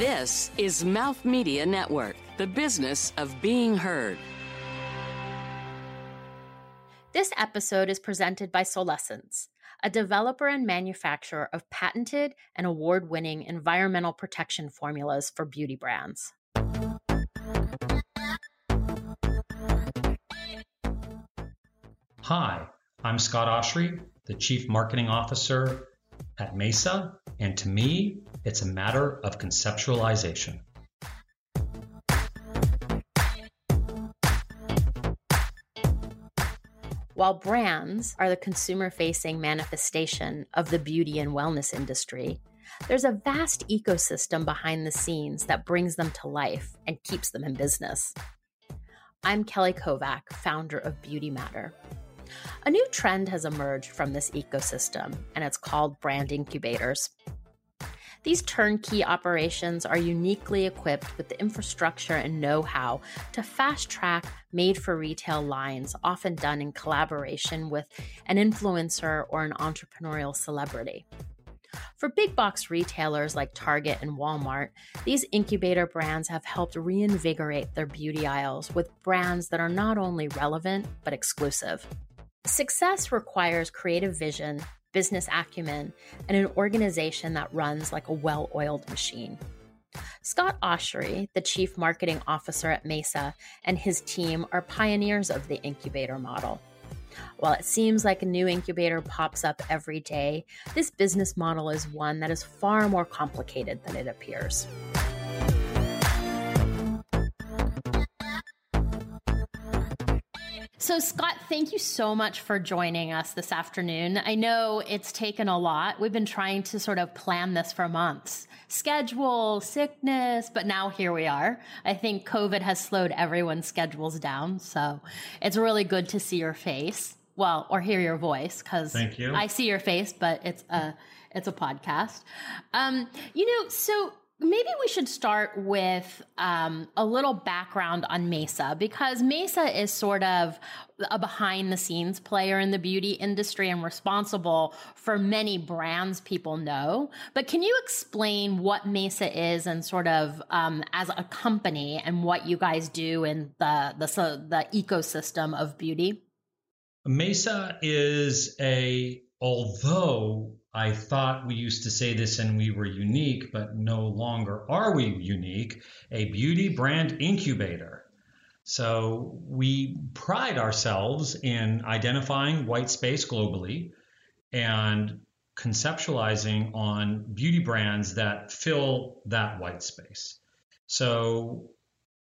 This is Mouth Media Network, the business of being heard. This episode is presented by Solesence, a developer and manufacturer of patented and award winning environmental protection formulas for beauty brands. Hi, I'm Scott Oshry, the Chief Marketing Officer at Maesa, and to me, it's a matter of conceptualization. While brands are the consumer facing manifestation of the beauty and wellness industry, there's a vast ecosystem behind the scenes that brings them to life and keeps them in business. I'm Kelly Kovack, founder of Beauty Matter. A new trend has emerged from this ecosystem, and it's called brand incubators. These turnkey operations are uniquely equipped with the infrastructure and know how to fast track made for retail lines, often done in collaboration with an influencer or an entrepreneurial celebrity. For big box retailers like Target and Walmart, these incubator brands have helped reinvigorate their beauty aisles with brands that are not only relevant but exclusive. Success requires creative vision, business acumen, and an organization that runs like a well oiled machine. Scott Oshry, the chief marketing officer at Maesa, and his team are pioneers of the incubator model. While it seems like a new incubator pops up every day, this business model is one that is far more complicated than it appears. So, Scott, thank you so much for joining us this afternoon. I know it's taken a lot. We've been trying to sort of plan this for months schedule, sickness, but now here we are. I think COVID has slowed everyone's schedules down. So, it's really good to see your face. Well, or hear your voice because I see your face, but it's a it's a podcast. Um, you know, so Maybe we should start with um, a little background on Maesa because Maesa is sort of a behind the scenes player in the beauty industry and responsible for many brands people know. But can you explain what Maesa is and sort of um, as a company and what you guys do in the the, the ecosystem of beauty? Mesa is a although I thought we used to say this and we were unique, but no longer are we unique, a beauty brand incubator. So we pride ourselves in identifying white space globally and conceptualizing on beauty brands that fill that white space. So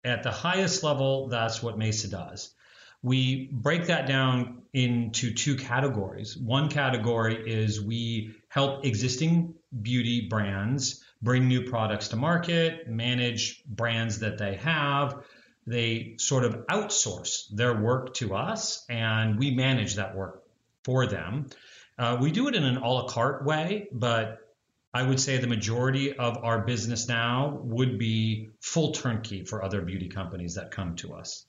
at the highest level, that's what Maesa does. We break that down into two categories. One category is we help existing beauty brands bring new products to market, manage brands that they have. They sort of outsource their work to us and we manage that work for them. Uh, we do it in an a la carte way, but I would say the majority of our business now would be full turnkey for other beauty companies that come to us.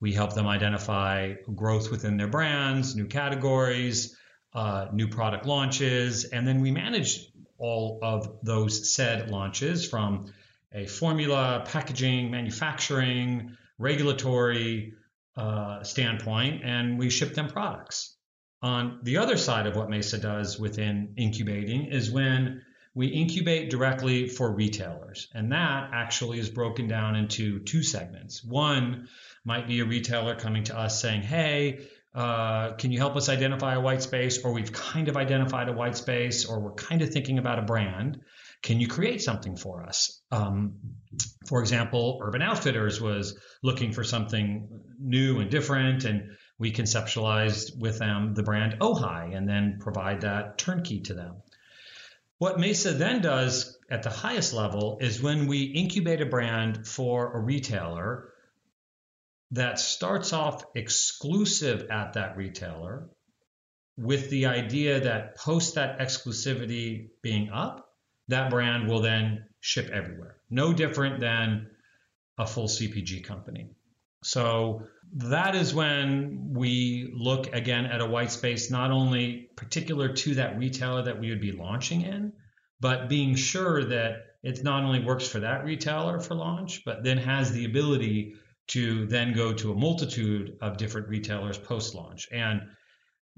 We help them identify growth within their brands, new categories, uh, new product launches, and then we manage all of those said launches from a formula, packaging, manufacturing, regulatory uh, standpoint, and we ship them products. On the other side of what Maesa does within incubating is when we incubate directly for retailers. And that actually is broken down into two segments. One might be a retailer coming to us saying, Hey, uh, can you help us identify a white space? Or we've kind of identified a white space, or we're kind of thinking about a brand. Can you create something for us? Um, for example, Urban Outfitters was looking for something new and different, and we conceptualized with them the brand Ojai and then provide that turnkey to them. What Maesa then does at the highest level is when we incubate a brand for a retailer that starts off exclusive at that retailer with the idea that post that exclusivity being up, that brand will then ship everywhere. No different than a full CPG company. So that is when we look again at a white space, not only particular to that retailer that we would be launching in, but being sure that it not only works for that retailer for launch, but then has the ability to then go to a multitude of different retailers post launch. And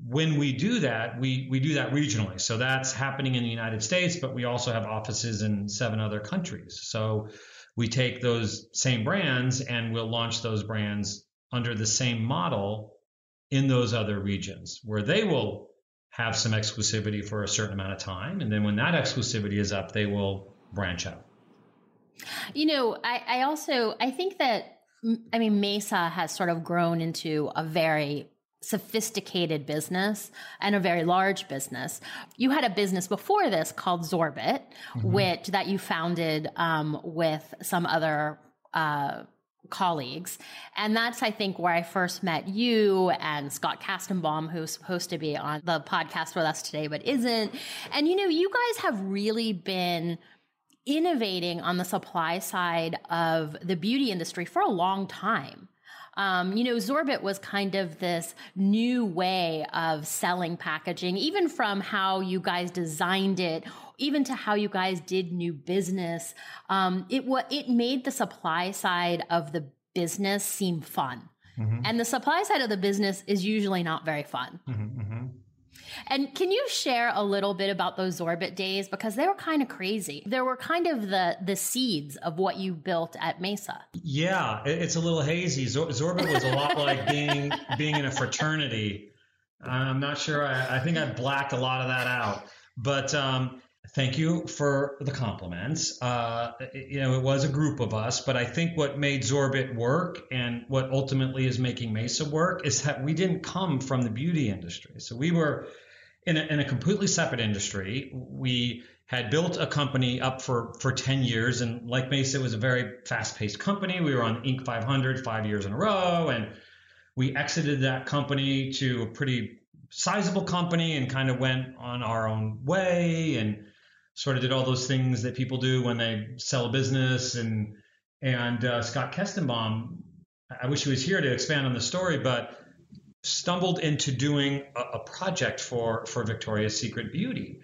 when we do that, we, we do that regionally. So that's happening in the United States, but we also have offices in seven other countries. So we take those same brands and we'll launch those brands under the same model in those other regions where they will have some exclusivity for a certain amount of time. And then when that exclusivity is up, they will branch out. You know, I, I also I think that I mean Maesa has sort of grown into a very sophisticated business and a very large business. You had a business before this called Zorbit, mm-hmm. which that you founded um, with some other uh, colleagues. And that's, I think, where I first met you and Scott Kestenbaum, who's supposed to be on the podcast with us today, but isn't. And, you know, you guys have really been innovating on the supply side of the beauty industry for a long time. Um, you know, Zorbit was kind of this new way of selling packaging, even from how you guys designed it, even to how you guys did new business. Um, it what it made the supply side of the business seem fun. Mm-hmm. And the supply side of the business is usually not very fun. Mm-hmm, mm-hmm. And can you share a little bit about those Zorbit days because they were kind of crazy. There were kind of the the seeds of what you built at Maesa. Yeah, it's a little hazy. Zorbit was a lot like being being in a fraternity. I'm not sure. I, I think I blacked a lot of that out. But um, thank you for the compliments. Uh, you know, it was a group of us, but I think what made Zorbit work and what ultimately is making Maesa work is that we didn't come from the beauty industry. So we were in a, in a completely separate industry. We had built a company up for, for 10 years. And like Maesa, it was a very fast paced company. We were on Inc. 500 five years in a row. And we exited that company to a pretty sizable company and kind of went on our own way and sort of did all those things that people do when they sell a business. And, and uh, Scott Kestenbaum, I wish he was here to expand on the story, but stumbled into doing a, a project for for Victoria's Secret Beauty,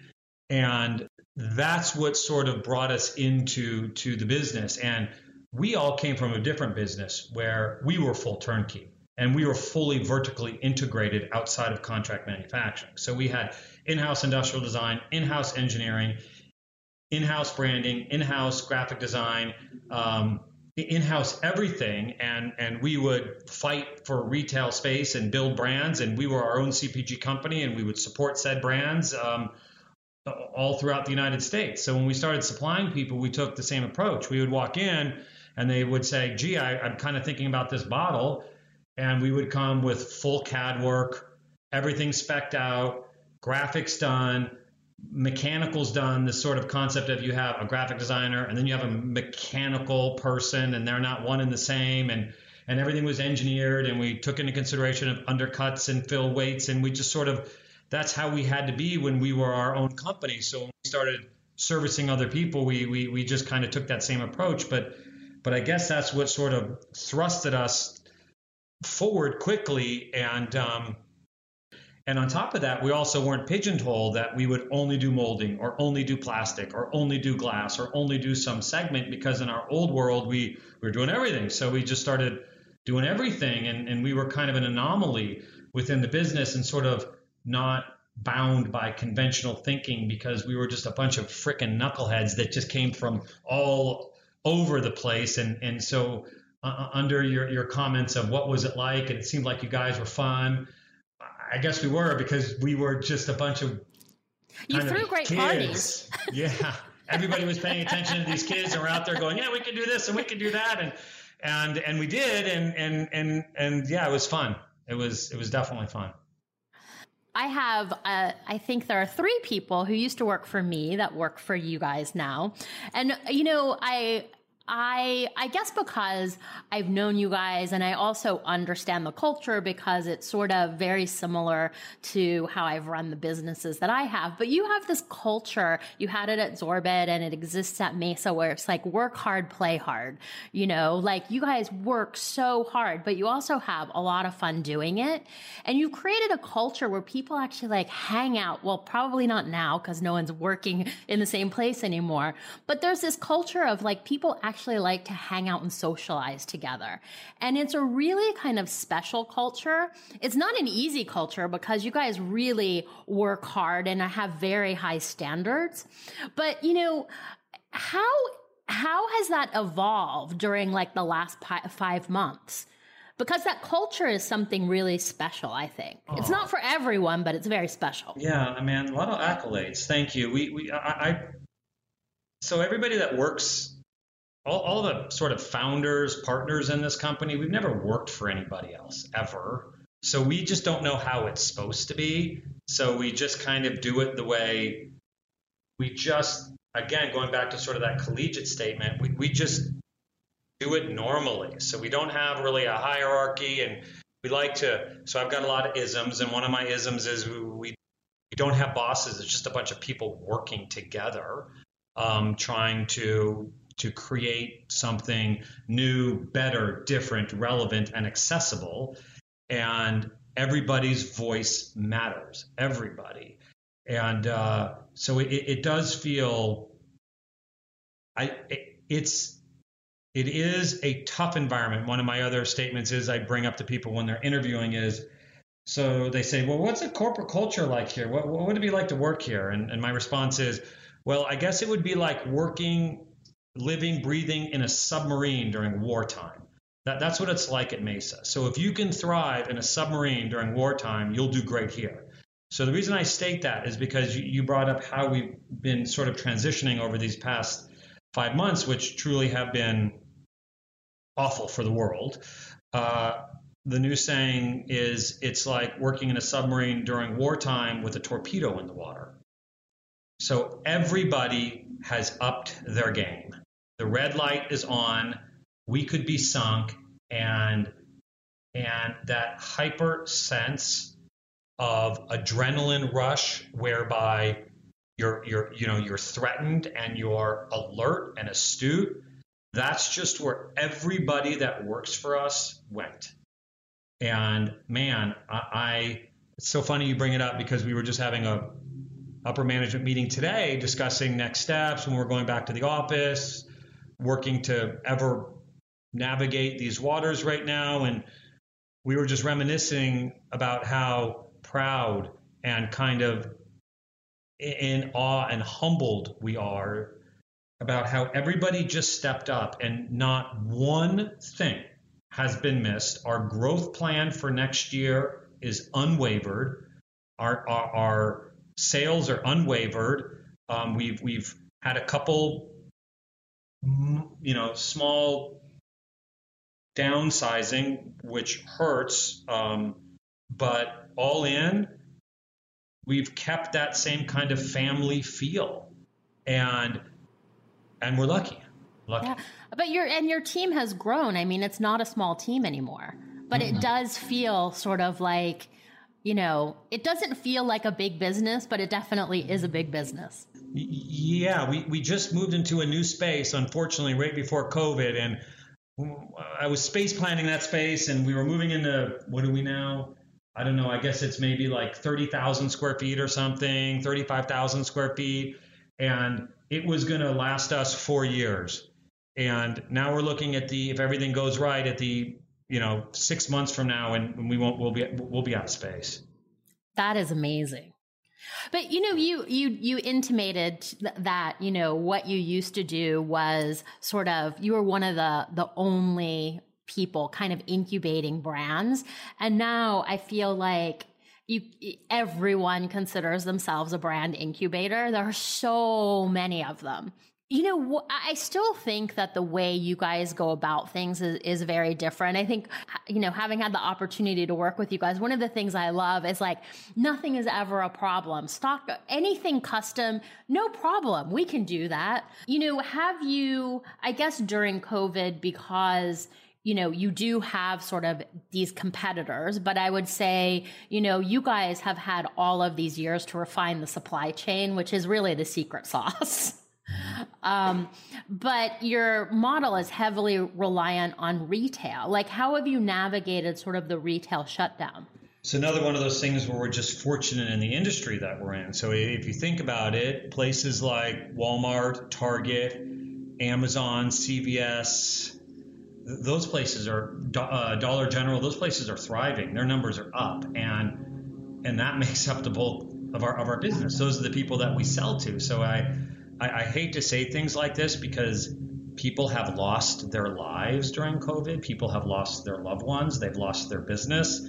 and that's what sort of brought us into to the business. And we all came from a different business where we were full turnkey and we were fully vertically integrated outside of contract manufacturing. So we had in-house industrial design, in-house engineering, in-house branding, in-house graphic design, um, in-house everything and and we would fight for retail space and build brands and we were our own cpg company and we would support said brands um, all throughout the united states. So when we started supplying people we took the same approach. We would walk in and they would say gee I, i'm kind of thinking about this bottle and we would come with full cad work everything specked out graphics done mechanicals done this sort of concept of you have a graphic designer and then you have a mechanical person and they're not one and the same and and everything was engineered and we took into consideration of undercuts and fill weights and we just sort of that's how we had to be when we were our own company. So when we started servicing other people we we, we just kind of took that same approach. But but i guess that's what sort of thrusted us forward quickly and um, and on top of that, we also weren't pigeonholed that we would only do molding or only do plastic or only do glass or only do some segment because in our old world, we, we were doing everything. So we just started doing everything and, and we were kind of an anomaly within the business and sort of not bound by conventional thinking because we were just a bunch of freaking knuckleheads that just came from all over the place. And, and so uh, under your, your comments of what was it like, and it seemed like you guys were fun I guess we were because we were just a bunch of you threw great kids. parties. yeah, everybody was paying attention to these kids, and we're out there going, "Yeah, we can do this and we can do that," and and and we did, and and and and yeah, it was fun. It was it was definitely fun. I have, uh, I think there are three people who used to work for me that work for you guys now, and you know, I I I guess because I've known you guys and I also understand the culture because it's sort of very similar to how I've run the businesses that I have. But you have this culture. You had it at Zorbit and it exists at Maesa where it's like work hard, play hard. You know, like you guys work so hard, but you also have a lot of fun doing it. And you've created a culture where people actually like hang out. Well, probably not now because no one's working in the same place anymore. But there's this culture of like people actually actually like to hang out and socialize together. And it's a really kind of special culture. It's not an easy culture because you guys really work hard and I have very high standards. But, you know, how, how has that evolved during like the last pi- five months? because that culture is something really special. I think oh. it's not oh. for everyone, but it's very special. Yeah, I mean, a lot of accolades. Thank you. We, we, I, I so everybody that works all, all the sort of founders, partners in this company, we've never worked for anybody else ever. So we just don't know how it's supposed to be. So we just kind of do it the way we just, again, going back to sort of that collegiate statement, we, we just do it normally. So we don't have really a hierarchy and we like to, so I've got a lot of isms and one of my isms is we, we don't have bosses. It's just a bunch of people working together, um, trying to to create something new, better, different, relevant, and accessible. And everybody's voice matters. Everybody. And uh, so it, it, does feel, I it, it's it is a tough environment. One of my other statements is I bring up to people when they're interviewing is so they say, well, what's a corporate culture like here? What, what would it be like to work here? And, and my response is, well, I guess it would be like working living, breathing in a submarine during wartime. That, that's what it's like at Maesa. So if you can thrive in a submarine during wartime, you'll do great here. So the reason I state that is because you, you brought up how we've been sort of transitioning over these past five months, which truly have been awful for the world. Uh, the new saying is it's like working in a submarine during wartime with a torpedo in the water. So everybody has upped their game the red light is on, we could be sunk, and and that hyper sense of adrenaline rush whereby you're you're you know you're threatened and you're alert and astute that's just where everybody that works for us went. And man I, I it's so funny you bring it up because we were just having a upper management meeting today discussing next steps when we're going back to the office working to ever navigate these waters right now. And we were just reminiscing about how proud and kind of in awe and humbled we are about how everybody just stepped up and not one thing has been missed. Our growth plan for next year is unwavered. Our, our, our sales are unwavered. Um, we've, we've had a couple you know, small downsizing, which hurts. Um, but all in, we've kept that same kind of family feel, and and we're lucky, lucky. Yeah, but your and your team has grown. I mean, it's not a small team anymore, but mm-hmm. it does feel sort of like you know, it doesn't feel like a big business, but it definitely is a big business. Yeah, we, we just moved into a new space, unfortunately, right before COVID. And I was space planning that space, and we were moving into what do we now? I don't know. I guess it's maybe like 30,000 square feet or something, 35,000 square feet. And it was going to last us four years. And now we're looking at the, if everything goes right, at the you know, six months from now, and we won't, we'll be, we'll be out of space. That is amazing. But you know, you you you intimated that you know what you used to do was sort of you were one of the the only people kind of incubating brands, and now I feel like you everyone considers themselves a brand incubator. There are so many of them You know, I still think that the way you guys go about things is, is, very different. I think, you know, having had the opportunity to work with you guys, one of the things I love is like, nothing is ever a problem. Stock, anything custom, no problem. We can do that. You know, have you, I guess during COVID, because you know, you do have sort of these competitors, but I would say, you know, you guys have had all of these years to refine the supply chain, which is really the secret sauce. Um, but your model is heavily reliant on retail. Like, how have you navigated sort of the retail shutdown? It's another one of those things where we're just fortunate in the industry that we're in. So if you think about it, places like Walmart, Target, Amazon, CVS, those places are uh, Dollar General. Those places are thriving. Their numbers are up, and and that makes up the bulk of our of our business. Those are the people that we sell to. So I I, I hate to say things like this because people have lost their lives during COVID. People have lost their loved ones. They've lost their business.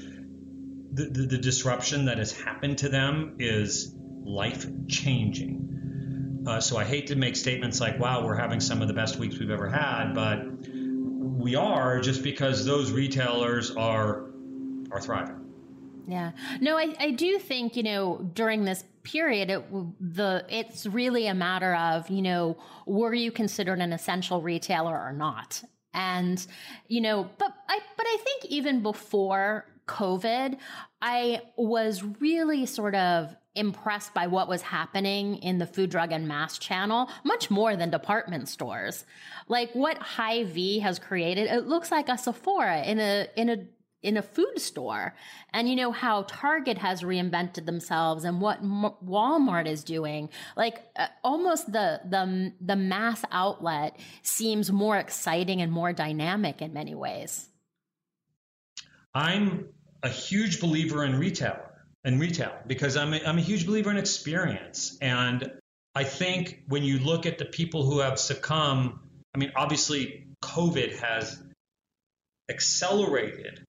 The, the, the disruption that has happened to them is life changing. Uh, so I hate to make statements like, wow, we're having some of the best weeks we've ever had, but we are just because those retailers are are thriving. Yeah. No, I, I do think, you know, during this period, it, the, it's really a matter of, you know, were you considered an essential retailer or not? And, you know, but I, but I think even before COVID, I was really sort of impressed by what was happening in the food, drug, and mass channel, much more than department stores. Like what Hy-Vee has created, it looks like a Sephora in a in a in a food store. And you know how target has reinvented themselves and what M- walmart is doing? Like uh, almost the the the mass outlet seems more exciting and more dynamic in many ways. I'm a huge believer in retail in retail because i'm a, I'm a huge believer in experience. And i think when you look at the people who have succumbed i mean obviously covid has accelerated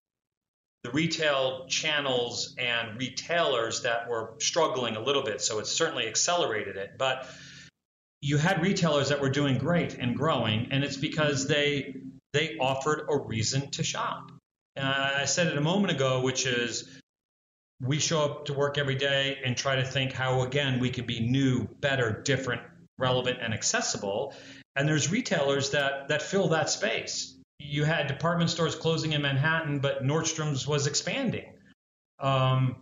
the retail channels and retailers that were struggling a little bit. So it certainly accelerated it. But you had retailers that were doing great and growing, and it's because they they offered a reason to shop. Uh, I said it a moment ago, which is we show up to work every day and try to think how again we can be new, better, different, relevant, and accessible. And there's retailers that that fill that space you had department stores closing in Manhattan, but Nordstrom's was expanding. Um,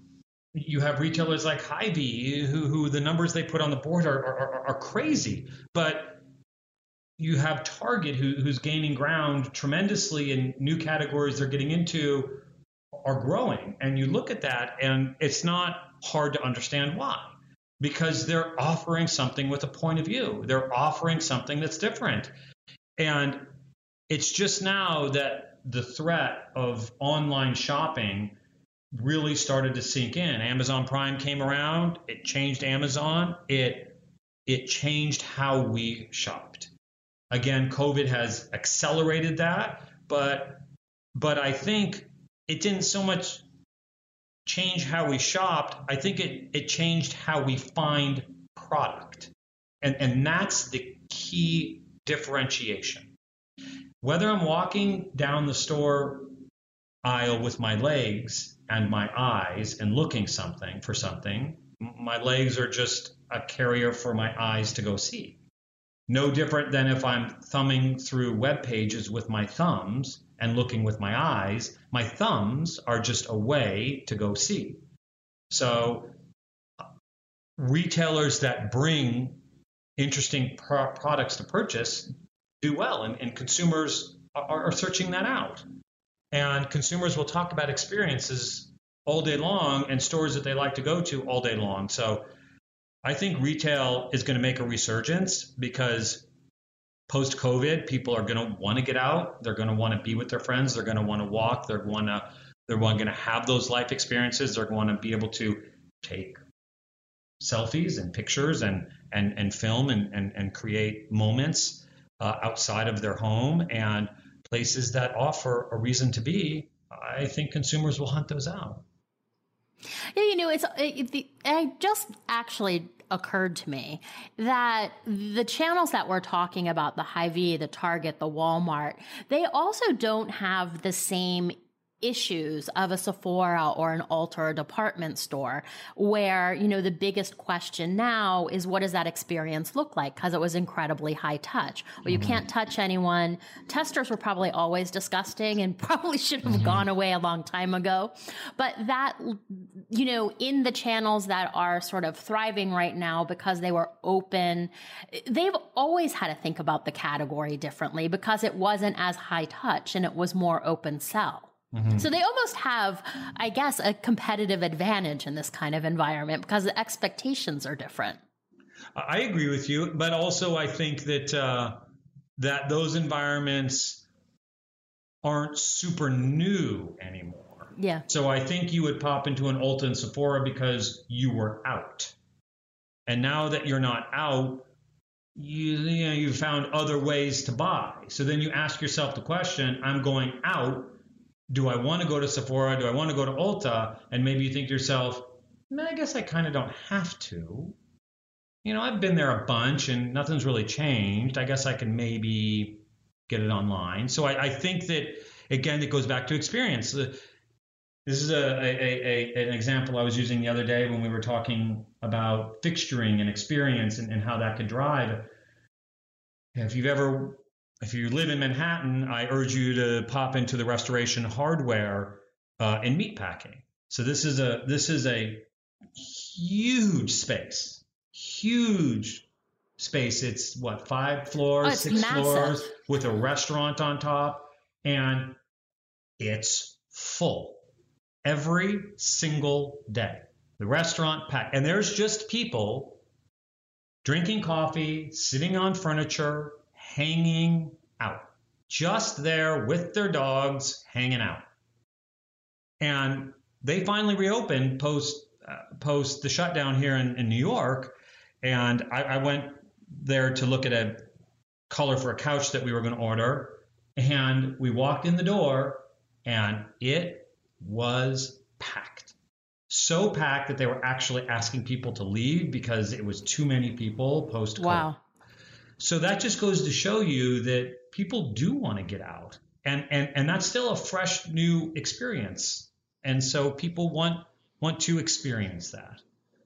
you have retailers like Hy-Vee, who, who the numbers they put on the board are, are, are crazy. But you have Target, who, who's gaining ground tremendously in new categories they're getting into are growing. And you look at that, and it's not hard to understand why. Because they're offering something with a point of view. They're offering something that's different. And it's just now that the threat of online shopping really started to sink in. Amazon Prime came around, it changed Amazon, it it changed how we shopped. Again, COVID has accelerated that, but but I think it didn't so much change how we shopped. I think it it changed how we find product. And and that's the key differentiation whether I'm walking down the store aisle with my legs and my eyes and looking something for something, my legs are just a carrier for my eyes to go see. No different than if I'm thumbing through web pages with my thumbs and looking with my eyes, my thumbs are just a way to go see. So, retailers that bring interesting pro- products to purchase do well, and, and consumers are, are searching that out. And consumers will talk about experiences all day long and stores that they like to go to all day long. So I think retail is going to make a resurgence because post COVID, people are going to want to get out. They're going to want to be with their friends. They're going to want to walk. They're going to they're going to have those life experiences. They're going to be able to take selfies and pictures and and and film and and, and create moments uh, outside of their home and places that offer a reason to be, I think consumers will hunt those out. Yeah, you know, it's it, the, I just actually occurred to me that the channels that we're talking about, the Hy-Vee, the Target, the Walmart, they also don't have the same issues of a Sephora or an Ulta department store where, you know, the biggest question now is what does that experience look like? Because it was incredibly high touch. Well, you mm-hmm. can't touch anyone. Testers were probably always disgusting and probably should have mm-hmm. gone away a long time ago. But that, you know, in the channels that are sort of thriving right now because they were open, they've always had to think about the category differently because it wasn't as high touch and it was more open sell. Mm-hmm. So they almost have, I guess, a competitive advantage in this kind of environment because the expectations are different. I agree with you, but also I think that uh, that those environments aren't super new anymore. Yeah. So I think you would pop into an Ulta and Sephora because you were out, and now that you're not out, you, you know you found other ways to buy. So then you ask yourself the question: I'm going out do I want to go to Sephora? Do I want to go to Ulta? And maybe you think to yourself, I guess I kind of don't have to. You know, I've been there a bunch and nothing's really changed. I guess I can maybe get it online. So I, I think that, again, it goes back to experience. This is a, a, a, an example I was using the other day when we were talking about fixturing and experience and, and how that could drive. If you've ever if you live in Manhattan, I urge you to pop into the restoration hardware uh, in meatpacking. So this is a this is a huge space, huge space. It's what five floors, oh, six massive. floors with a restaurant on top, and it's full every single day. The restaurant packed, and there's just people drinking coffee, sitting on furniture, hanging out, just there with their dogs hanging out. And they finally reopened post uh, post the shutdown here in, in New York, and I, I went there to look at a color for a couch that we were going to order, and we walked in the door, and it was packed so packed that they were actually asking people to leave because it was too many people post Wow. So that just goes to show you that people do want to get out. And, and, and that's still a fresh new experience. And so people want, want to experience that.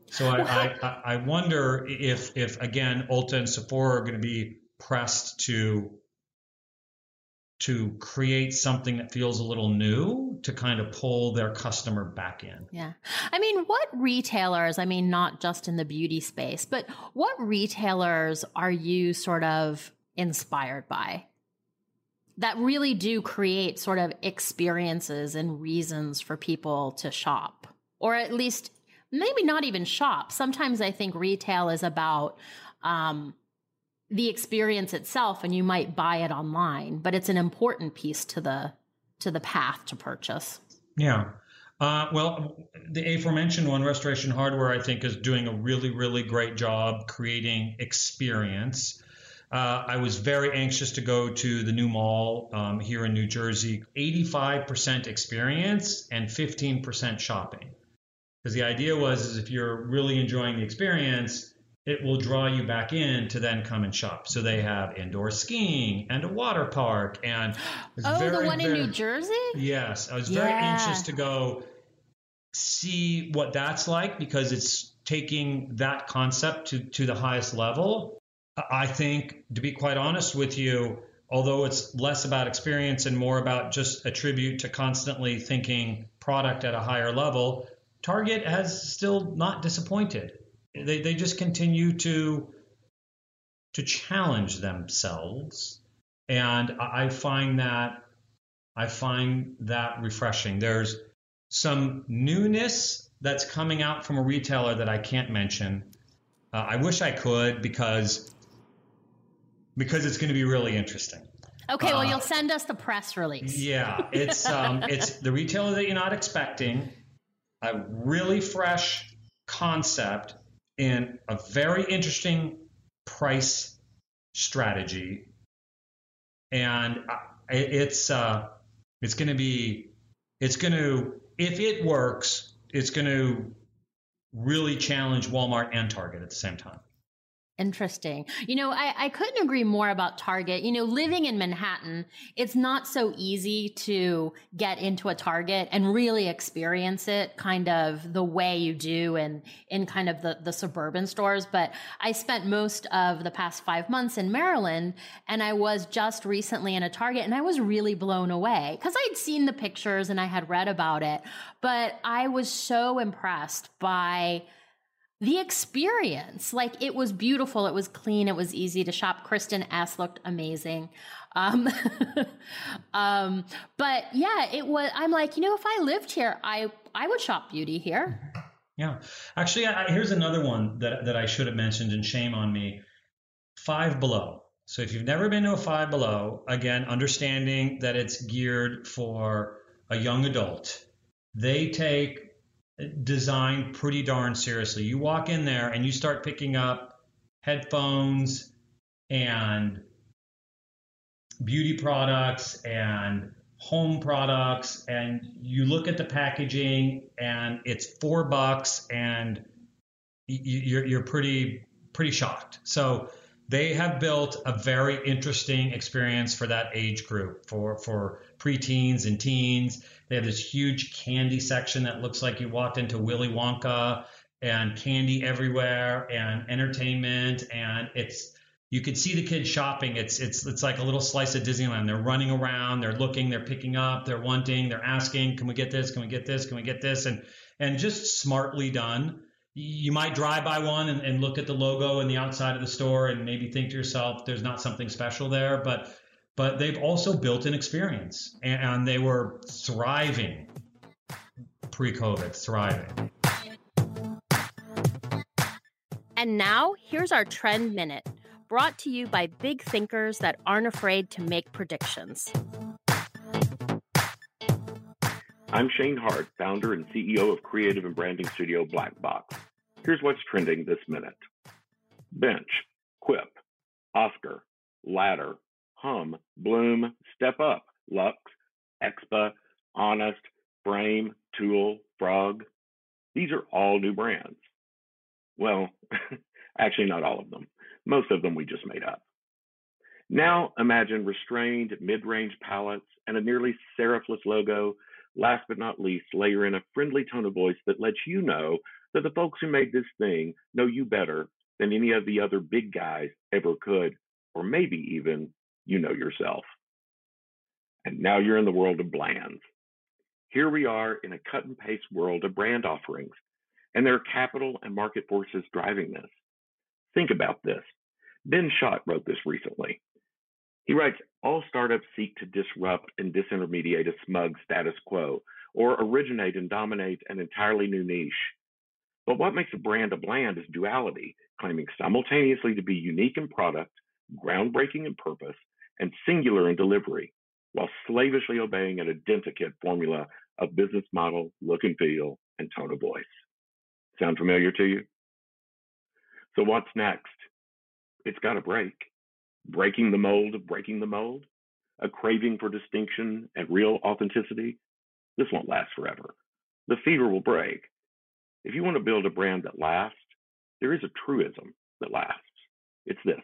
So I, I, I wonder if, if again, Ulta and Sephora are going to be pressed to to create something that feels a little new to kind of pull their customer back in. Yeah. I mean, what retailers, I mean, not just in the beauty space, but what retailers are you sort of inspired by? That really do create sort of experiences and reasons for people to shop, or at least maybe not even shop. Sometimes I think retail is about um, the experience itself and you might buy it online, but it's an important piece to the to the path to purchase. Yeah. Uh, well, the aforementioned one, Restoration Hardware, I think is doing a really, really great job creating experience. Uh, I was very anxious to go to the new mall um, here in New Jersey. 85% experience and 15% shopping. Because the idea was is if you're really enjoying the experience, it will draw you back in to then come and shop. So they have indoor skiing and a water park and oh, very, the one very, in New Jersey. Yes, I was very yeah. anxious to go see what that's like because it's taking that concept to to the highest level. I think, to be quite honest with you, although it's less about experience and more about just a tribute to constantly thinking product at a higher level, Target has still not disappointed they, they just continue to to challenge themselves. And i find that i find that refreshing. There's some newness that's coming out from a retailer that i can't mention. Uh, i wish i could because because it's going to be really interesting. Okay well uh, you'll send us the press release. Yeah it's um it's the retailer that you're not expecting a really fresh concept in a very interesting price strategy, and it's uh, it's going to be it's going to if it works, it's going to really challenge Walmart and Target at the same time. Interesting. You know, I, I couldn't agree more about Target. You know, living in Manhattan, it's not so easy to get into a Target and really experience it kind of the way you do in, in kind of the, the suburban stores. But I spent most of the past five months in Maryland and I was just recently in a Target and I was really blown away because I'd seen the pictures and I had read about it. But I was so impressed by the experience. Like it was beautiful. It was clean. It was easy to shop. Kristin Ess looked amazing. Um, um, but yeah, it was, I'm like, you know, if I lived here, I, I would shop beauty here. Yeah. Actually, I, here's another one that, that I should have mentioned and shame on me. Five Below. So if you've never been to a Five Below, again, understanding that it's geared for a young adult, they take designed pretty darn seriously. You walk in there and you start picking up headphones and beauty products and home products and you look at the packaging and it's four bucks and you're, you're pretty pretty shocked so they have built a very interesting experience for that age group for for preteens and teens they have this huge candy section that looks like you walked into Willy Wonka and candy everywhere and entertainment and it's you could see the kids shopping. It's it's it's like a little slice of Disneyland. They're running around, they're looking, they're picking up, they're wanting, they're asking, can we get this? Can we get this? Can we get this? And and just smartly done. You might drive by one and, and look at the logo and the outside of the store and maybe think to yourself, there's not something special there, but but they've also built an experience and they were thriving pre-COVID, thriving. And now, here's our trend minute, brought to you by big thinkers that aren't afraid to make predictions. I'm Shane Hart, founder and CEO of creative and branding studio Black Box. Here's what's trending this minute Bench, Quip, Oscar, Ladder, Hum, Bloom, Step Up, Lux, Expa, Honest, Frame, Tool, Frog. These are all new brands. Well, actually, not all of them. Most of them we just made up. Now imagine restrained mid range palettes and a nearly serifless logo. Last but not least, layer in a friendly tone of voice that lets you know that the folks who made this thing know you better than any of the other big guys ever could, or maybe even you know yourself. And now you're in the world of blands. Here we are in a cut and paste world of brand offerings, and there are capital and market forces driving this. Think about this. Ben Schott wrote this recently. He writes All startups seek to disrupt and disintermediate a smug status quo or originate and dominate an entirely new niche. But what makes a brand a bland is duality, claiming simultaneously to be unique in product, groundbreaking in purpose, and singular in delivery, while slavishly obeying an identikit formula of business model, look and feel, and tone of voice. Sound familiar to you? So what's next? It's got to break. Breaking the mold of breaking the mold, a craving for distinction and real authenticity. This won't last forever. The fever will break. If you want to build a brand that lasts, there is a truism that lasts. It's this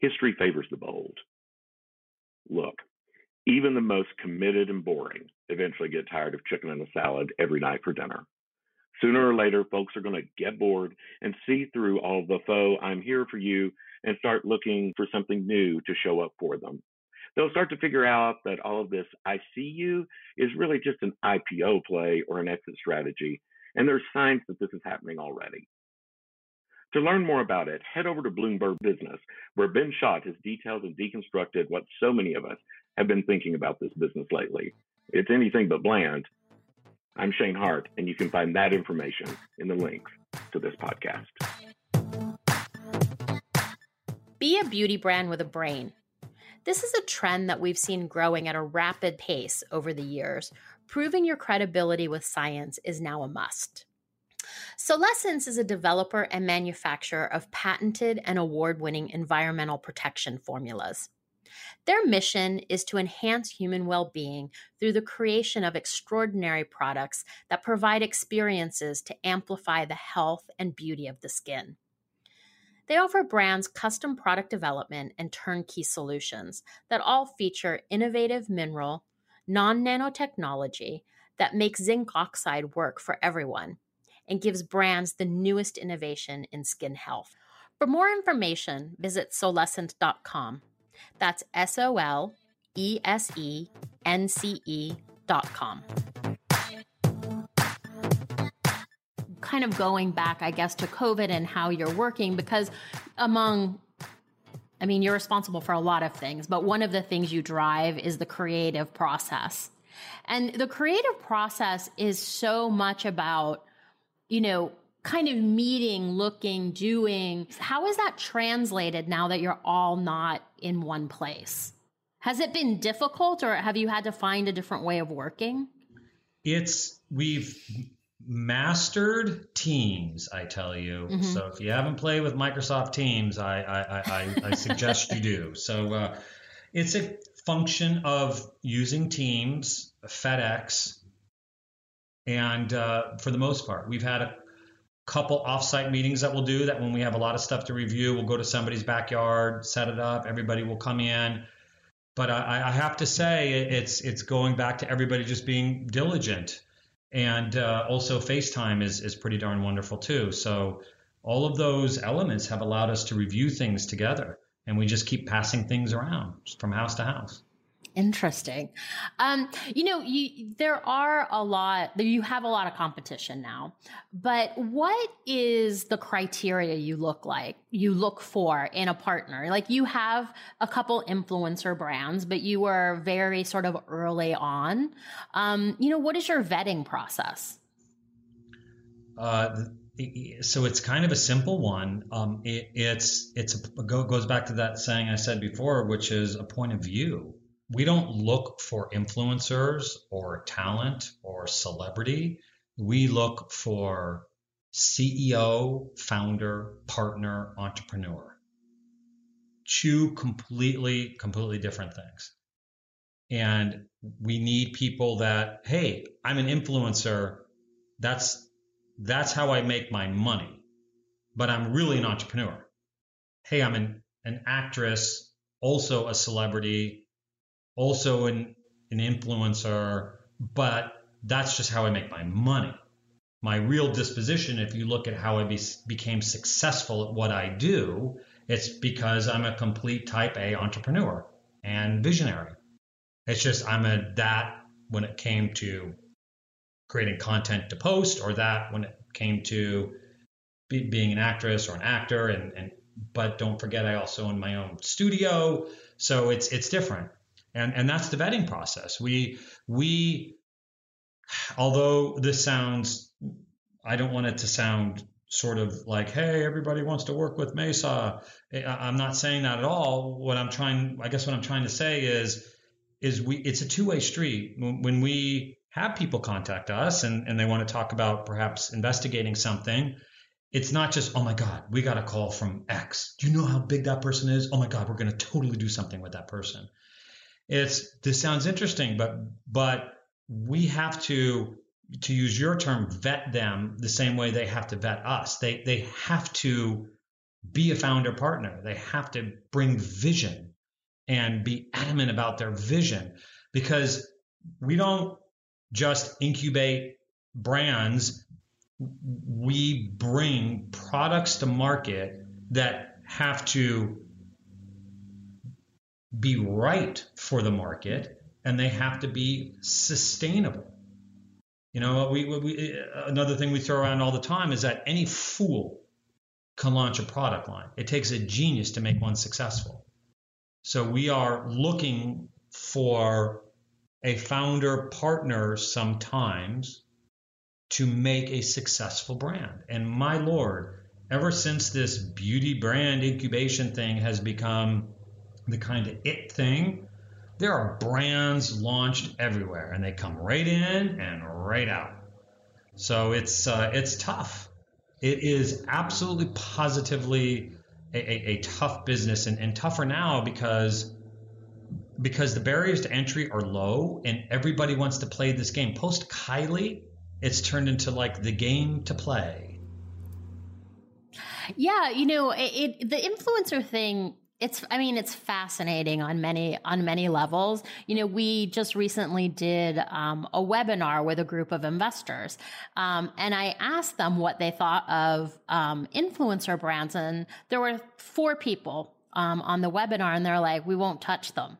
history favors the bold. Look, even the most committed and boring eventually get tired of chicken and a salad every night for dinner. Sooner or later, folks are going to get bored and see through all the faux I'm here for you and start looking for something new to show up for them. They'll start to figure out that all of this I see you is really just an IPO play or an exit strategy. And there's signs that this is happening already. To learn more about it, head over to Bloomberg Business, where Ben Schott has detailed and deconstructed what so many of us have been thinking about this business lately. It's anything but bland. I'm Shane Hart, and you can find that information in the links to this podcast. Be a beauty brand with a brain. This is a trend that we've seen growing at a rapid pace over the years. Proving your credibility with science is now a must. Solesence is a developer and manufacturer of patented and award winning environmental protection formulas. Their mission is to enhance human well being through the creation of extraordinary products that provide experiences to amplify the health and beauty of the skin. They offer brands custom product development and turnkey solutions that all feature innovative mineral, non nanotechnology that makes zinc oxide work for everyone and gives brands the newest innovation in skin health. For more information, visit solesence.com. That's S O L E S E N C E dot com. Kind of going back, I guess, to COVID and how you're working, because among I mean, you're responsible for a lot of things, but one of the things you drive is the creative process. And the creative process is so much about, you know, kind of meeting, looking, doing. How is that translated now that you're all not in one place? Has it been difficult or have you had to find a different way of working? It's, we've mastered Teams, I tell you. Mm-hmm. So if you haven't played with Microsoft Teams, I, I, I, I suggest you do. So uh, it's a function of using Teams, FedEx, and uh, for the most part, we've had a couple offsite meetings that we'll do that when we have a lot of stuff to review, we'll go to somebody's backyard, set it up, everybody will come in. But I, I have to say, it's it's going back to everybody just being diligent, and uh, also FaceTime is is pretty darn wonderful too. So all of those elements have allowed us to review things together, and we just keep passing things around from house to house. Interesting. Um, you know, you, there are a lot, you have a lot of competition now, but what is the criteria you look like, you look for in a partner? Like you have a couple influencer brands, but you were very sort of early on. Um, you know, what is your vetting process? Uh, so it's kind of a simple one. Um, it, it's it's a, goes back to that saying I said before, which is a point of view we don't look for influencers or talent or celebrity. We look for CEO, founder, partner, entrepreneur. Two completely, completely different things. And we need people that, hey, I'm an influencer. That's that's how I make my money. But I'm really an entrepreneur. Hey, I'm an, an actress, also a celebrity, also an, an influencer, but that's just how I make my money. My real disposition, if you look at how I be, became successful at what I do, it's because I'm a complete type A entrepreneur and visionary. It's just I'm a that when it came to creating content to post, or that when it came to be, being an actress or an actor. And, and but don't forget, I also own my own studio, so it's it's different and and that's the vetting process. We we although this sounds I don't want it to sound sort of like hey everybody wants to work with Maesa. I'm not saying that at all. What I'm trying I guess what I'm trying to say is is we it's a two-way street when we have people contact us and, and they want to talk about perhaps investigating something it's not just oh my god we got a call from x do you know how big that person is oh my god we're going to totally do something with that person it's this sounds interesting, but but we have to to use your term vet them the same way they have to vet us. They they have to be a founder partner. They have to bring vision and be adamant about their vision because we don't just incubate brands. We bring products to market that have to be right for the market and they have to be sustainable. You know, we, we, uh, another thing we throw around all the time is that any fool can launch a product line. It takes a genius to make one successful. So we are looking for a founder partner sometimes to make a successful brand. And my lord, ever since this beauty brand incubation thing has become the kind of it thing, there are brands launched everywhere, and they come right in and right out. So it's uh, it's tough. It is absolutely positively a, a, a tough business, and, and tougher now because because the barriers to entry are low and everybody wants to play this game. Post Kylie, it's turned into like the game to play. Yeah, you know, it, it the influencer thing it's i mean it's fascinating on many on many levels. You know we just recently did um, a webinar with a group of investors um, and i asked them what they thought of um, influencer brands and there were four people um, on the webinar and they're like we won't touch them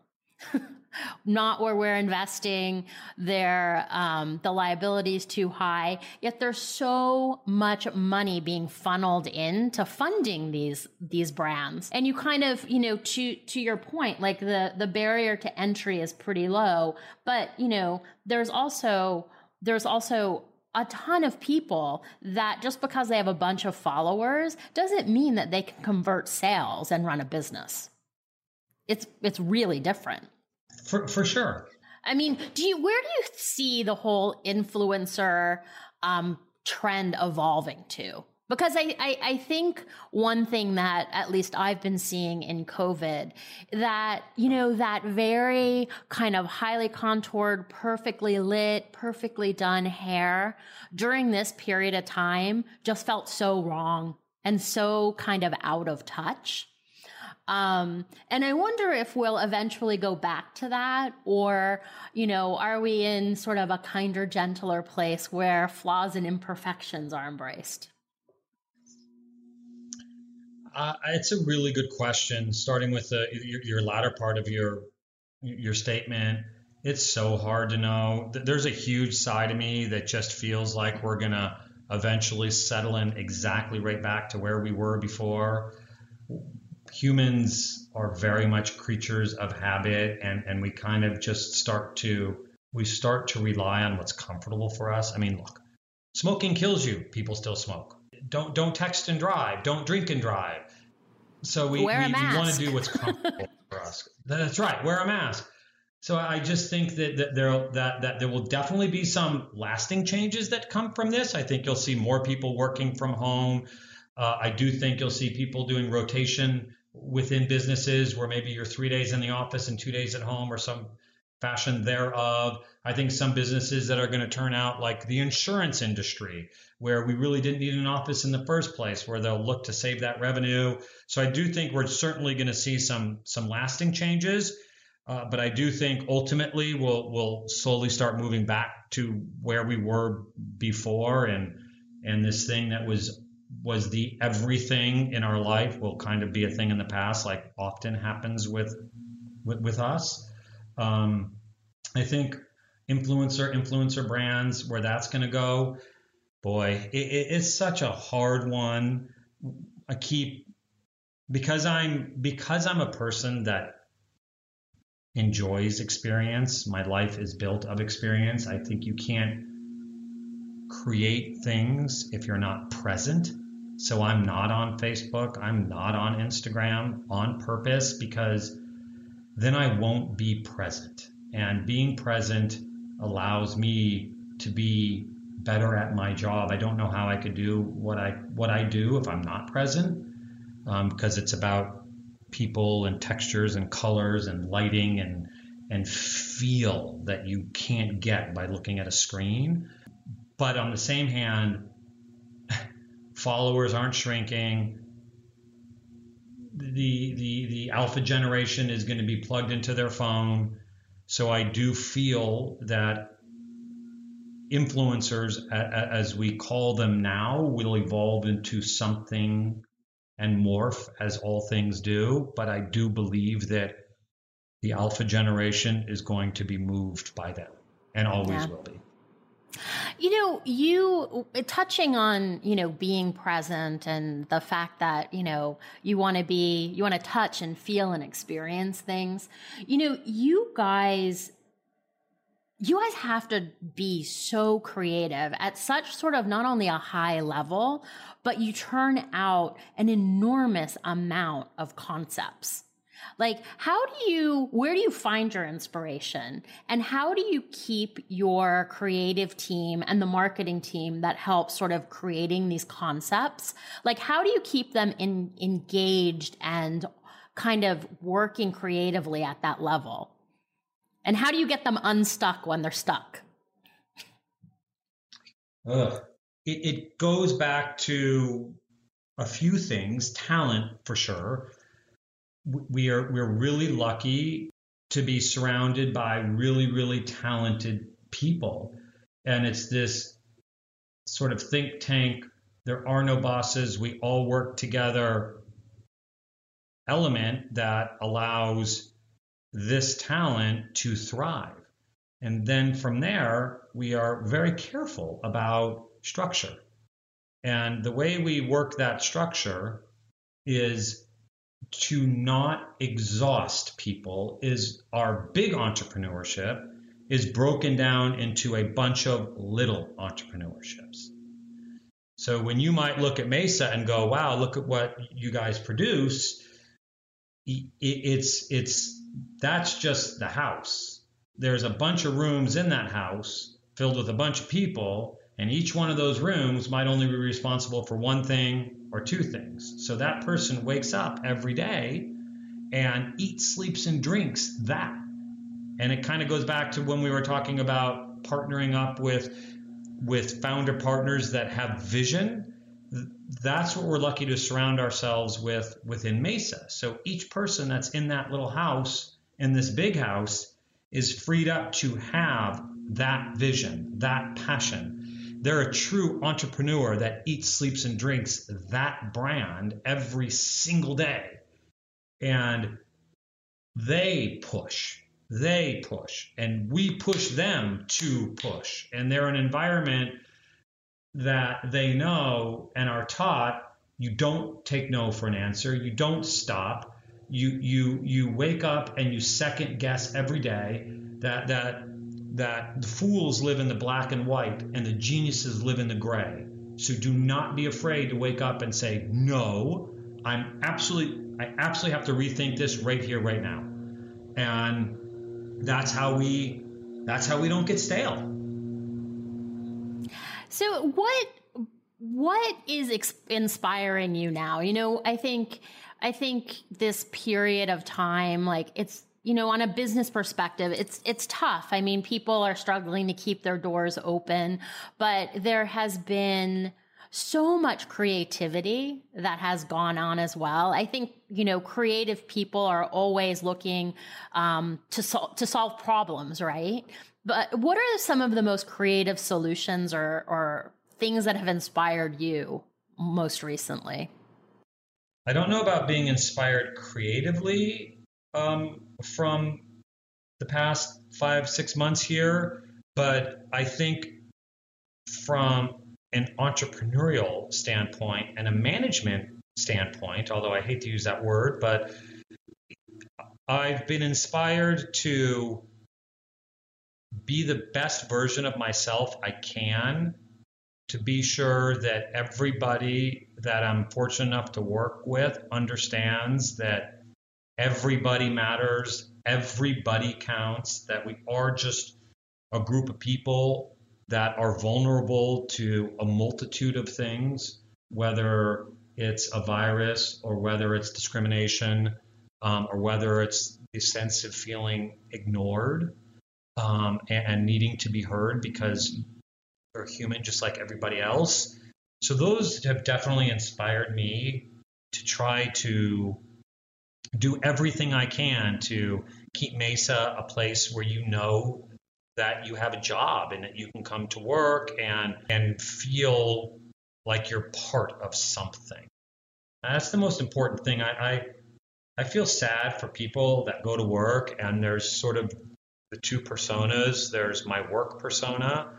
not where we're investing. Their um, the liability is too high. Yet there's so much money being funneled into funding these these brands, and you kind of you know to to your point, like the the barrier to entry is pretty low, but you know there's also there's also a ton of people that just because they have a bunch of followers doesn't mean that they can convert sales and run a business. It's it's really different. For for sure. I mean, do you where do you see the whole influencer um, trend evolving to? Because I, I, I think one thing that at least I've been seeing in COVID that, you know, that very kind of highly contoured, perfectly lit, perfectly done hair during this period of time just felt so wrong and so kind of out of touch. Um, and I wonder if we'll eventually go back to that, or, you know, are we in sort of a kinder, gentler place where flaws and imperfections are embraced? Uh, it's a really good question. Starting with the, your, your latter part of your your statement, it's so hard to know. There's a huge side of me that just feels like we're gonna eventually settle in exactly right back to where we were before humans are very much creatures of habit and, and we kind of just start to we start to rely on what's comfortable for us. I mean, look, smoking kills you. People still smoke. Don't don't text and drive. Don't drink and drive. So we, we, we want to do what's comfortable for us. That's right. Wear a mask. So I just think that, that there that that there will definitely be some lasting changes that come from this. I think you'll see more people working from home. Uh, I do think you'll see people doing rotation within businesses where maybe you're three days in the office and two days at home or some fashion thereof. I think some businesses that are going to turn out like the insurance industry, where we really didn't need an office in the first place, where they'll look to save that revenue. So I do think we're certainly going to see some some lasting changes. Uh, but I do think ultimately we'll we'll slowly start moving back to where we were before, and and this thing that was was the everything in our life will kind of be a thing in the past, like often happens with with, with us. Um, I think influencer influencer brands where that's going to go. Boy, it, it's such a hard one. I keep because I'm because I'm a person that enjoys experience. My life is built of experience. I think you can't create things if you're not present so I'm not on Facebook, I'm not on Instagram on purpose because then I won't be present. And being present allows me to be better at my job. I don't know how I could do what I what I do if I'm not present, um, because it's about people and textures and colors and lighting and and feel that you can't get by looking at a screen. But on the same hand, followers aren't shrinking. The, the, the alpha generation is going to be plugged into their phone. So I do feel that influencers, as we call them now, will evolve into something and morph as all things do. But I do believe that the alpha generation is going to be moved by them and always yeah. will be. You know, you touching on, you know, being present and the fact that, you know, you want to be, you want to touch and feel and experience things. You know, you guys, you guys have to be so creative at such sort of not only a high level, but you turn out an enormous amount of concepts like, how do you, where do you find your inspiration? And how do you keep your creative team and the marketing team that helps sort of creating these concepts? Like, how do you keep them in, engaged and kind of working creatively at that level? And how do you get them unstuck when they're stuck? Ugh. It, it goes back to a few things talent for sure we are we're really lucky to be surrounded by really really talented people. And it's this sort of think tank there are no bosses we all work together element that allows this talent to thrive. And then from there we are very careful about structure. And the way we work that structure is to not exhaust people is our big entrepreneurship is broken down into a bunch of little entrepreneurships. So when you might look at Maesa and go, "Wow, look at what you guys produce," it's it's that's just the house. There's a bunch of rooms in that house filled with a bunch of people, and each one of those rooms might only be responsible for one thing or two things. So that person wakes up every day and eats, sleeps, and drinks that. And it kind of goes back to when we were talking about partnering up with with founder partners that have vision. That's what we're lucky to surround ourselves with within Maesa. So each person that's in that little house, in this big house, is freed up to have that vision, that passion, they're a true entrepreneur that eats, sleeps, and drinks that brand every single day. And they push, they push, and we push them to push. And they're an environment that they know and are taught you don't take no for an answer, you don't stop. You you you wake up and you second guess every day that that that the fools live in the black and white and the geniuses live in the gray. So do not be afraid to wake up and say, no, I'm absolutely, I absolutely have to rethink this right here, right now. And that's how we, that's how we don't get stale. So what, what is ex- inspiring you now? You know, I think, I think this period of time, like it's, you know, on a business perspective, it's it's tough. I mean, people are struggling to keep their doors open, but there has been so much creativity that has gone on as well. I think you know, creative people are always looking um, to solve to solve problems, right? But what are some of the most creative solutions or or things that have inspired you most recently? I don't know about being inspired creatively um, from the past five, six months here, but I think from an entrepreneurial standpoint and a management standpoint, although I hate to use that word, but I've been inspired to be the best version of myself I can, to be sure that everybody that I'm fortunate enough to work with understands that everybody matters, everybody counts, that we are just a group of people that are vulnerable to a multitude of things, whether it's a virus or whether it's discrimination um, or whether it's the sense of feeling ignored um, and, and needing to be heard because you're human just like everybody else. So those have definitely inspired me to try to do everything I can to keep Maesa a place where you know that you have a job and that you can come to work and and feel like you're part of something. And that's the most important thing. I, I I feel sad for people that go to work and there's sort of the two personas. There's my work persona,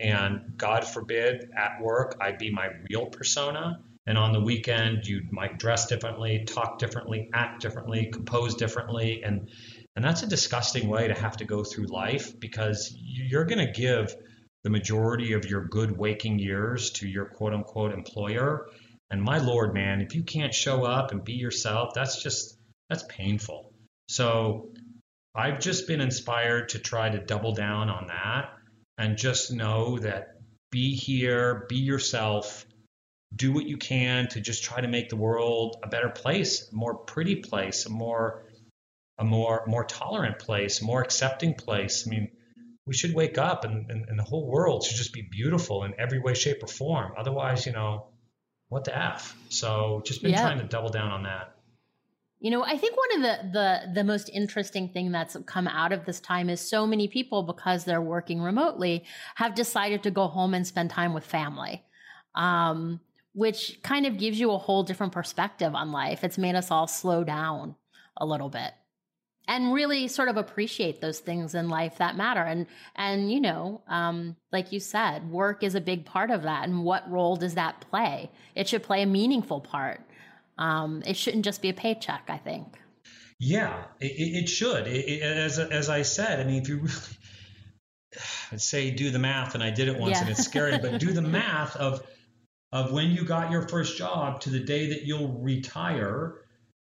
and God forbid at work I be my real persona. And on the weekend, you might dress differently, talk differently, act differently, compose differently. And, and that's a disgusting way to have to go through life because you're going to give the majority of your good waking years to your quote unquote employer. And my Lord, man, if you can't show up and be yourself, that's just, that's painful. So I've just been inspired to try to double down on that and just know that be here, be yourself, do what you can to just try to make the world a better place, a more pretty place, a more a more more tolerant place, a more accepting place. I mean, we should wake up and, and, and the whole world should just be beautiful in every way, shape, or form. Otherwise, you know, what the F? So just been yeah. trying to double down on that. You know, I think one of the, the the most interesting thing that's come out of this time is so many people, because they're working remotely, have decided to go home and spend time with family, um, which kind of gives you a whole different perspective on life. It's made us all slow down a little bit and really sort of appreciate those things in life that matter. And and you know um, like you said work is a big part of that. And what role does that play? It should play a meaningful part. Um, it shouldn't just be a paycheck i think. Yeah it, it should. It, it, as, as i said i mean if you really say do the math and i did it once yeah. and it's scary but do the math of of when you got your first job to the day that you'll retire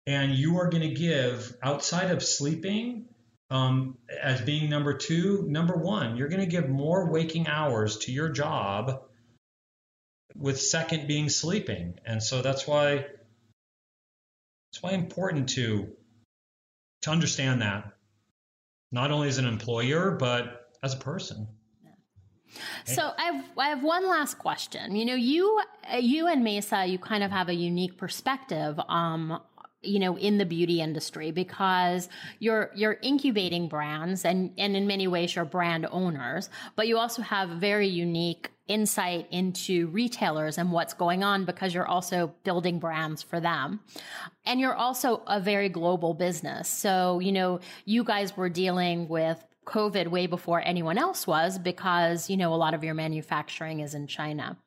and you are going to give outside of sleeping um, as being number two number one you're going to give more waking hours to your job with second being sleeping. And so that's why it's why important to to understand that. Not only as an employer but as a person so I have, I have one last question. You know, you you and Maesa, you kind of have a unique perspective um, you know in the beauty industry because you're you're incubating brands and and in many ways you're brand owners but you also have very unique insight into retailers and what's going on because you're also building brands for them. And you're also a very global business. So you know you guys were dealing with COVID way before anyone else was because, you know, a lot of your manufacturing is in China.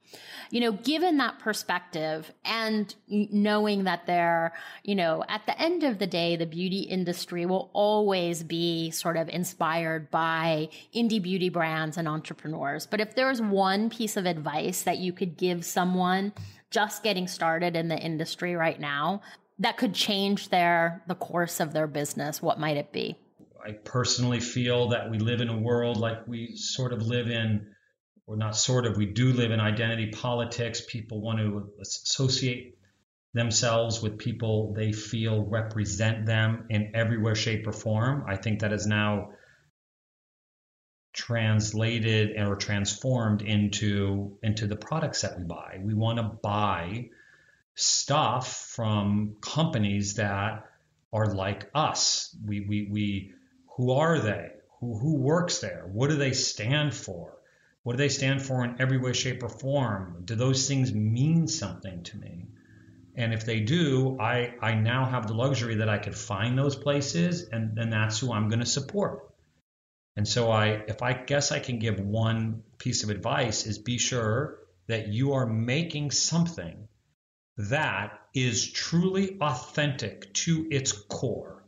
You know, given that perspective and knowing that there, you know, at the end of the day, the beauty industry will always be sort of inspired by indie beauty brands and entrepreneurs. But if there's one piece of advice that you could give someone just getting started in the industry right now that could change their the course of their business, what might it be? I personally feel that we live in a world like we sort of live in, or not sort of, we do live in identity politics. People want to associate themselves with people they feel represent them in every way, shape, or form. I think that is now translated or transformed into into the products that we buy. We want to buy stuff from companies that are like us. We we we who are they? Who, who works there? What do they stand for? What do they stand for in every way, shape, or form? Do those things mean something to me? And if they do, I, I now have the luxury that I could find those places and, and that's who I'm going to support. And so I if I guess I can give one piece of advice is be sure that you are making something that is truly authentic to its core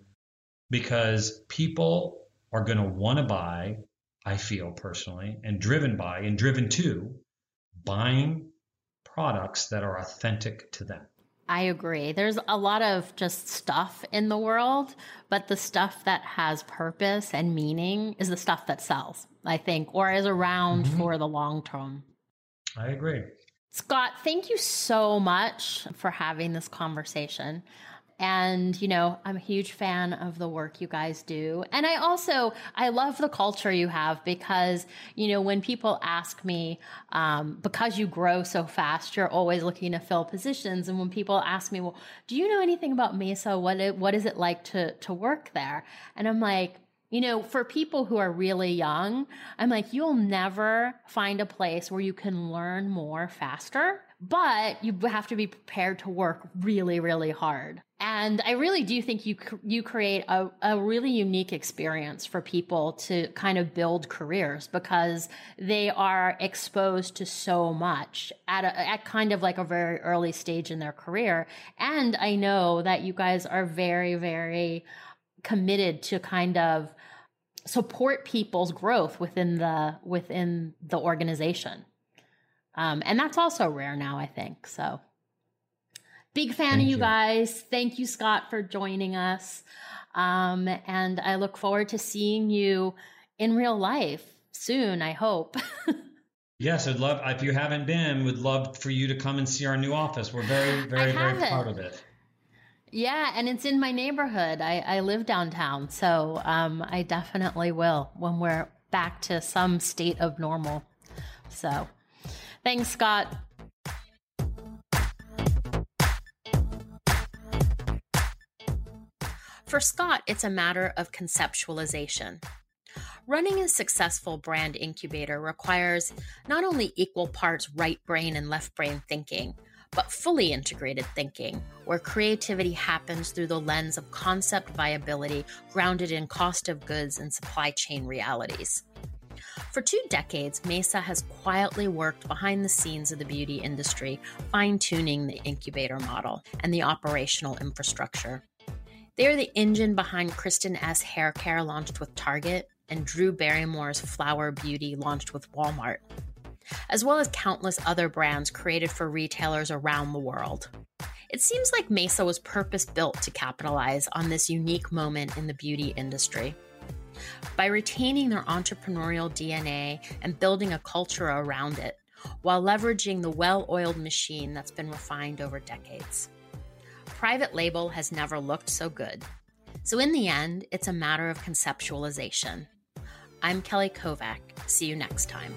because people are going to want to buy, I feel personally, and driven by and driven to buying products that are authentic to them. I agree. There's a lot of just stuff in the world, but the stuff that has purpose and meaning is the stuff that sells, I think, or is around mm-hmm. for the long term. I agree. Scott, thank you so much for having this conversation. And, you know, I'm a huge fan of the work you guys do. And I also, I love the culture you have because, you know, when people ask me, um, because you grow so fast, you're always looking to fill positions. And when people ask me, well, do you know anything about Maesa? What, it, what is it like to, to work there? And I'm like, you know, for people who are really young, I'm like, you'll never find a place where you can learn more faster, but you have to be prepared to work really, really hard. And I really do think you you create a, a really unique experience for people to kind of build careers because they are exposed to so much at a, at kind of like a very early stage in their career. And I know that you guys are very, very committed to kind of support people's growth within the within the organization. Um, and that's also rare now, I think. So big fan Thank of you, you, guys. Thank you, Scott, for joining us. Um, and I look forward to seeing you in real life soon, I hope. yes, I'd love if you haven't been, would love for you to come and see our new office. We're very, very, very proud of it. Yeah, and it's in my neighborhood. I, I live downtown, so um, I definitely will when we're back to some state of normal. So, thanks, Scott. For Scott, it's a matter of conceptualization. Running a successful brand incubator requires not only equal parts right brain and left brain thinking, but fully integrated thinking, where creativity happens through the lens of concept viability grounded in cost of goods and supply chain realities. For two decades, Maesa has quietly worked behind the scenes of the beauty industry, fine tuning the incubator model and the operational infrastructure. They are the engine behind Kristin Ess Hair Care, launched with Target, and Drew Barrymore's Flower Beauty, launched with Walmart as well as countless other brands created for retailers around the world. It seems like Maesa was purpose built to capitalize on this unique moment in the beauty industry. By retaining their entrepreneurial DNA and building a culture around it, while leveraging the well oiled machine that's been refined over decades. Private label has never looked so good. So, in the end, it's a matter of conceptualization. I'm Kelly Kovack. See you next time.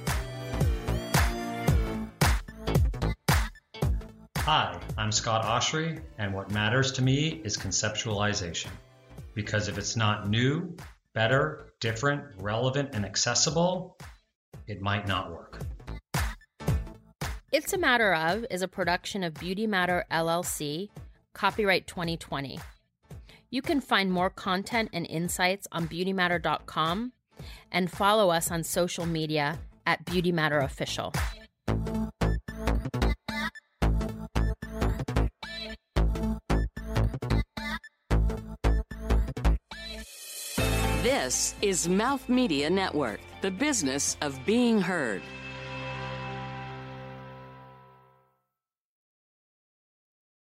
Hi, I'm Scott Oshry, and what matters to me is conceptualization. Because if it's not new, better, different, relevant, and accessible, it might not work. It's a Matter of is a production of BeautyMatter LLC, copyright 2020. You can find more content and insights on beautymatter.com and follow us on social media at Beauty Matter Official. This is Mouth Media Network, the business of being heard.